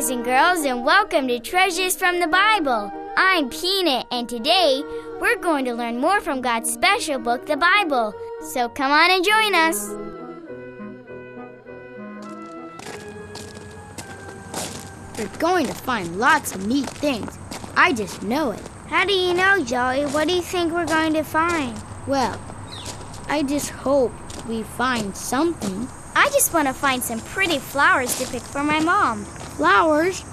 boys and girls, and welcome to Treasures from the Bible. I'm Peanut, and today we're going to learn more from God's special book, the Bible. So come on and join us. You're going to find lots of neat things. I just know it. How do you know, Joey? What do you think we're going to find? Well, I just hope we find something. I just want to find some pretty flowers to pick for my mom. Flowers?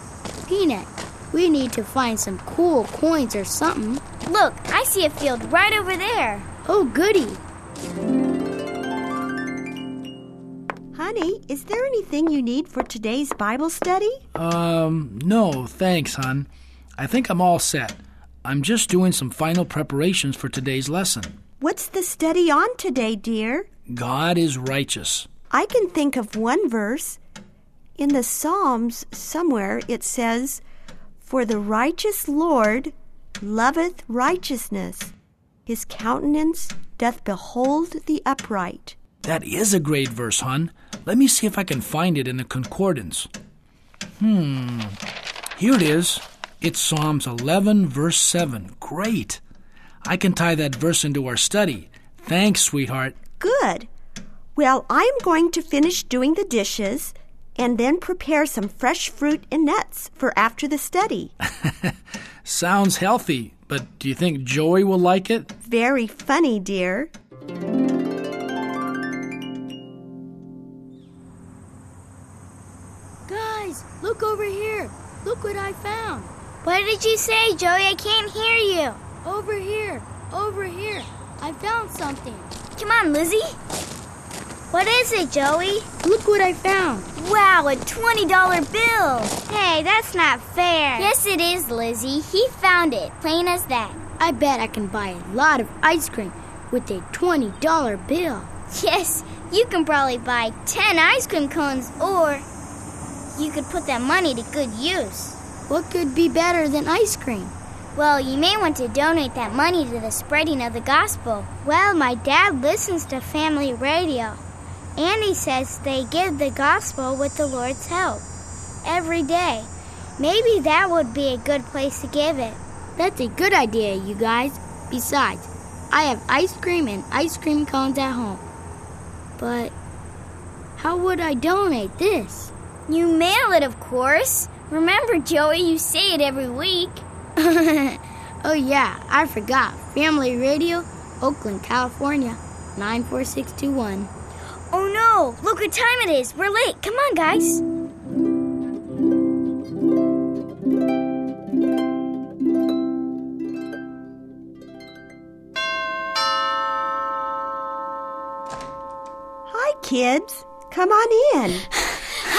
Peanut, we need to find some cool coins or something. Look, I see a field right over there. Oh, goody. Honey, is there anything you need for today's Bible study? Um, no, thanks, hon. I think I'm all set. I'm just doing some final preparations for today's lesson. What's the study on today, dear? God is righteous. I can think of one verse. In the Psalms, somewhere, it says, For the righteous Lord loveth righteousness, his countenance doth behold the upright. That is a great verse, hon. Let me see if I can find it in the concordance. Hmm. Here it is. It's Psalms 11, verse 7. Great. I can tie that verse into our study. Thanks, sweetheart. Good. Well, I'm going to finish doing the dishes and then prepare some fresh fruit and nuts for after the study. Sounds healthy, but do you think Joey will like it? Very funny, dear. Here. Look what I found. What did you say, Joey? I can't hear you. Over here. Over here. I found something. Come on, Lizzie. What is it, Joey? Look what I found. Wow, a $20 bill. Hey, that's not fair. Yes, it is, Lizzie. He found it, plain as that. I bet I can buy a lot of ice cream with a $20 bill. Yes, you can probably buy 10 ice cream cones, or you could put that money to good use. What could be better than ice cream? Well, you may want to donate that money to the spreading of the gospel. Well, my dad listens to family radio, and he says they give the gospel with the Lord's help every day. Maybe that would be a good place to give it. That's a good idea, you guys. Besides, I have ice cream and ice cream cones at home. But how would I donate this? You mail it, of course. Remember, Joey, you say it every week. oh, yeah, I forgot. Family Radio, Oakland, California, 94621. Oh no, look what time it is. We're late. Come on, guys. Hi, kids. Come on in.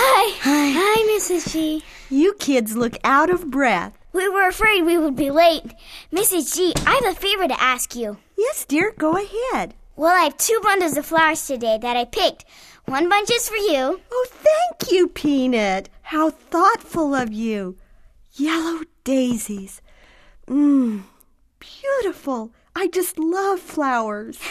Hi. Hi. Hi, Mrs. G. You kids look out of breath. We were afraid we would be late. Mrs. G, I have a favor to ask you. Yes, dear, go ahead. Well, I have two bundles of flowers today that I picked. One bunch is for you. Oh, thank you, Peanut. How thoughtful of you. Yellow daisies. Mmm, beautiful. I just love flowers.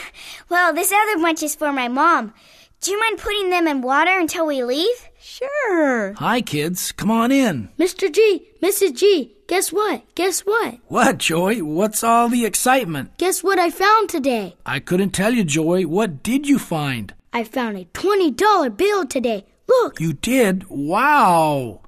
Well, this other bunch is for my mom. Do you mind putting them in water until we leave? Sure. Hi, kids. Come on in. Mr. G, Mrs. G, guess what? Guess what? What, Joey? What's all the excitement? Guess what I found today? I couldn't tell you, Joey. What did you find? I found a $20 bill today. Look. You did? Wow.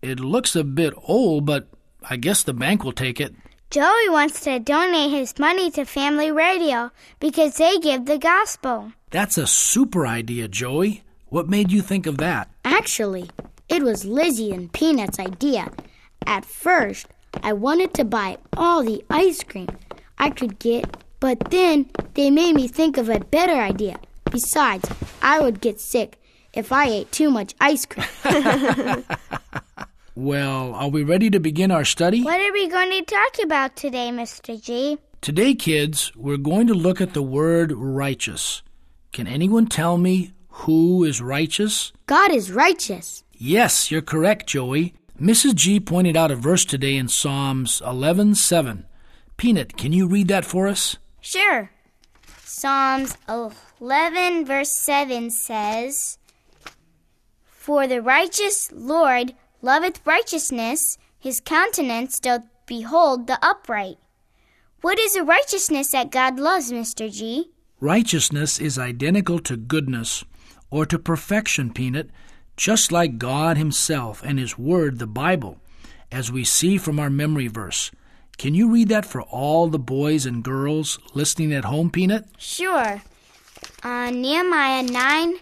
It looks a bit old, but I guess the bank will take it. Joey wants to donate his money to Family Radio because they give the gospel. That's a super idea, Joey. What made you think of that? Actually, it was Lizzie and Peanut's idea. At first, I wanted to buy all the ice cream I could get, but then they made me think of a better idea. Besides, I would get sick if I ate too much ice cream. Well, are we ready to begin our study? What are we going to talk about today, Mr. G? Today, kids, we're going to look at the word righteous. Can anyone tell me Who is righteous? God is righteous. Yes, you're correct, Joey. Mrs. G pointed out a verse today in Psalms 11:7. Peanut, can you read that for us? Sure. Psalms 11, verse 7 says, For the righteous Lord loveth righteousness, his countenance doth behold the upright. What is the righteousness that God loves, Mr. G? Righteousness is identical to goodness or to perfection, Peanut, just like God Himself and His Word, the Bible, as we see from our memory verse. Can you read that for all the boys and girls listening at home, Peanut? Sure. Uh, Nehemiah 9,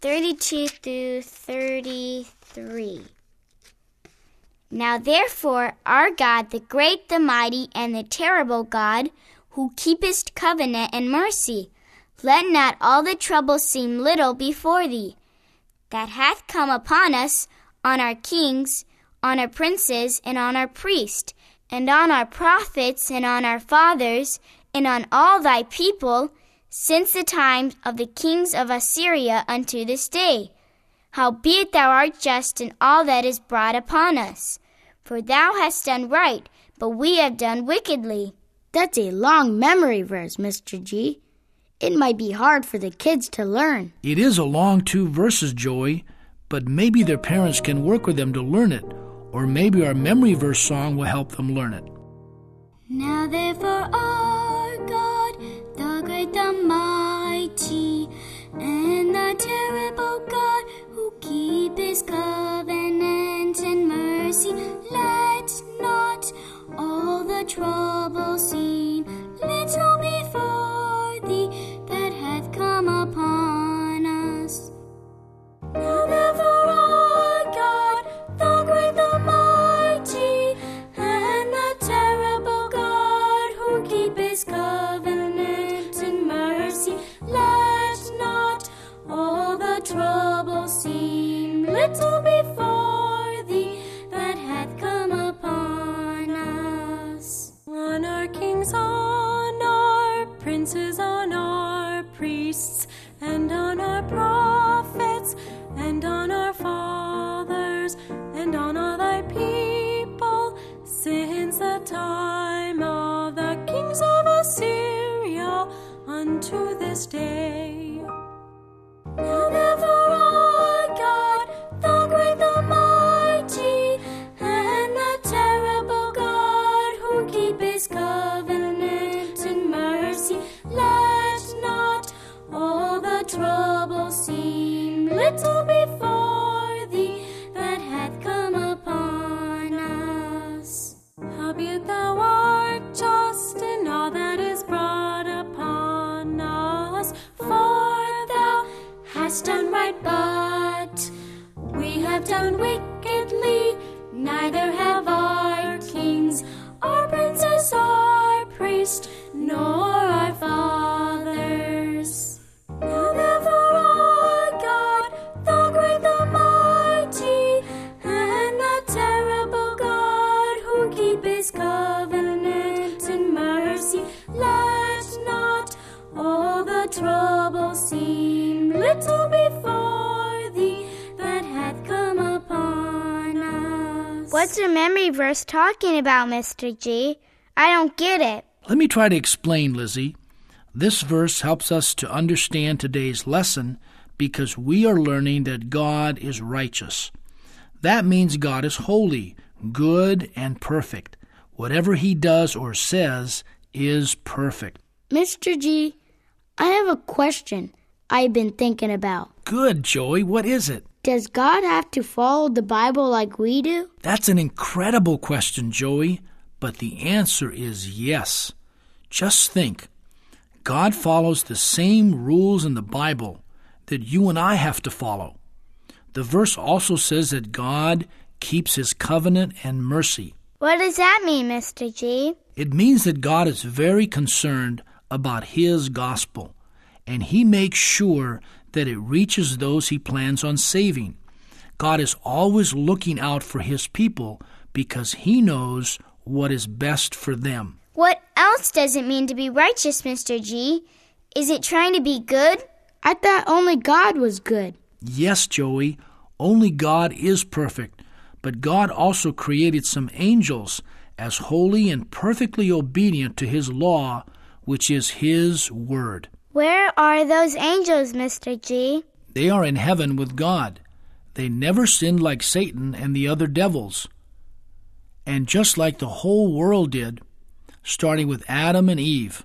32 through 33. Now therefore, our God, the great, the mighty, and the terrible God, who keepest covenant and mercy, let not all the trouble seem little before thee, that hath come upon us, on our kings, on our princes, and on our priests, and on our prophets, and on our fathers, and on all thy people, since the time of the kings of Assyria unto this day. Howbeit thou art just in all that is brought upon us. For thou hast done right, but we have done wickedly. That's a long memory verse, Mr. G. It might be hard for the kids to learn. It is a long two verses, Joey, but maybe their parents can work with them to learn it, or maybe our memory verse song will help them learn it. Now therefore our unto this day. The memory verse talking about, Mr. G? I don't get it. Let me try to explain, Lizzie. This verse helps us to understand today's lesson because we are learning that God is righteous. That means God is holy, good, and perfect. Whatever he does or says is perfect. Mr. G, I have a question I've been thinking about. Good, Joey. What is it? Does God have to follow the Bible like we do? That's an incredible question, Joey, but the answer is yes. Just think God follows the same rules in the Bible that you and I have to follow. The verse also says that God keeps his covenant and mercy. What does that mean, Mr. G? It means that God is very concerned about his gospel, and he makes sure that it reaches those he plans on saving. God is always looking out for his people because he knows what is best for them. What else does it mean to be righteous, Mr. G? Is it trying to be good? I thought only God was good. Yes, Joey, only God is perfect, but God also created some angels as holy and perfectly obedient to His law, which is His Word. Where are those angels, Mr. G? They are in heaven with God. They never sinned like Satan and the other devils. And just like the whole world did, starting with Adam and Eve,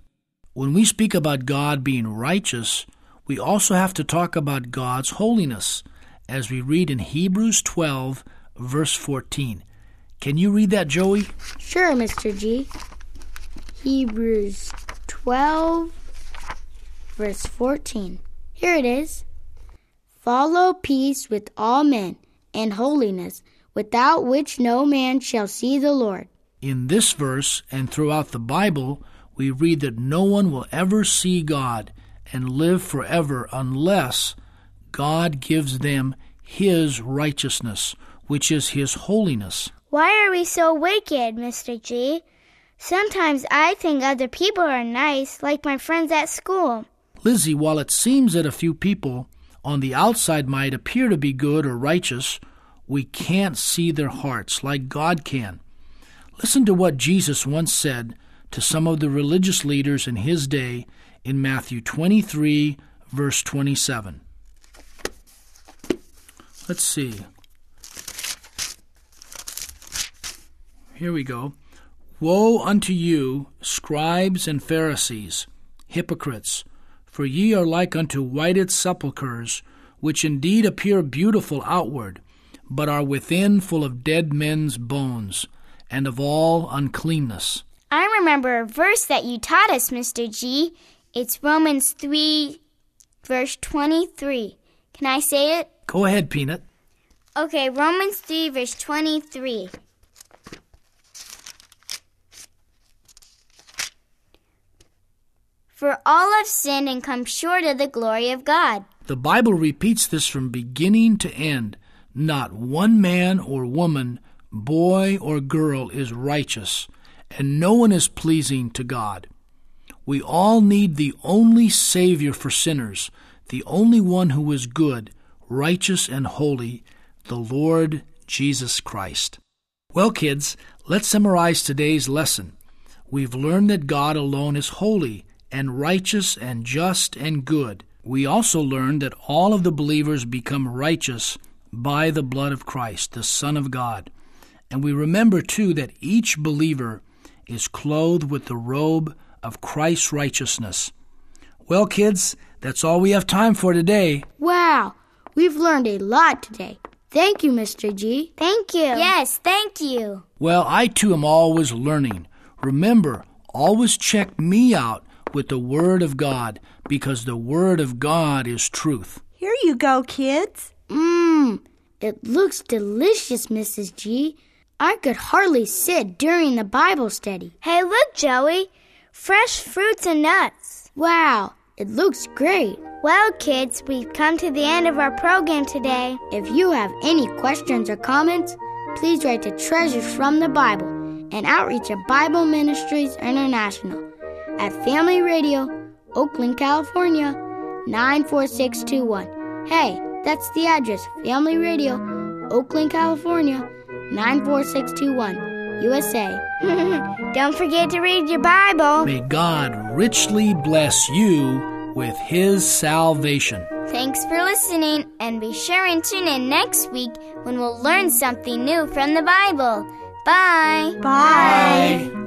when we speak about God being righteous, we also have to talk about God's holiness, as we read in Hebrews 12, verse 14. Can you read that, Joey? Sure, Mr. G. Hebrews 12, verse 14. Here it is. Follow peace with all men and holiness, without which no man shall see the Lord. In this verse and throughout the Bible, we read that no one will ever see God and live forever unless God gives them His righteousness, which is His holiness. Why are we so wicked, Mr. G? Sometimes I think other people are nice, like my friends at school. Lizzie, while it seems that a few people on the outside might appear to be good or righteous, we can't see their hearts like God can. Listen to what Jesus once said to some of the religious leaders in his day in Matthew 23, verse 27. Let's see. Here we go. Woe unto you, scribes and Pharisees, hypocrites! For ye are like unto whited sepulchres, which indeed appear beautiful outward, but are within full of dead men's bones, and of all uncleanness. I remember a verse that you taught us, Mr. G. It's Romans 3, verse 23. Can I say it? Go ahead, Peanut. Okay, Romans 3, verse 23. For all have sinned and come short of the glory of God. The Bible repeats this from beginning to end. Not one man or woman, boy or girl is righteous, and no one is pleasing to God. We all need the only Savior for sinners, the only one who is good, righteous, and holy, the Lord Jesus Christ. Well, kids, let's summarize today's lesson. We've learned that God alone is holy and righteous and just and good. We also learn that all of the believers become righteous by the blood of Christ, the Son of God. And we remember, too, that each believer is clothed with the robe of Christ's righteousness. Well, kids, that's all we have time for today. Wow, we've learned a lot today. Thank you, Mr. G. Thank you. Yes, thank you. Well, I too am always learning. Remember, always check me out with the Word of God because the Word of God is truth. Here you go, kids. Mmm, it looks delicious, Mrs. G. I could hardly sit during the Bible study. Hey, look, Joey. Fresh fruits and nuts. Wow, it looks great. Well, kids, we've come to the end of our program today. If you have any questions or comments, please write to Treasures from the Bible and Outreach of Bible Ministries International at Family Radio, Oakland, California 94621. Hey, that's the address Family Radio, Oakland, California 94621, USA. Don't forget to read your Bible. May God richly bless you with His salvation. Thanks for listening, and be sure and tune in next week when we'll learn something new from the Bible. Bye. Bye. Bye.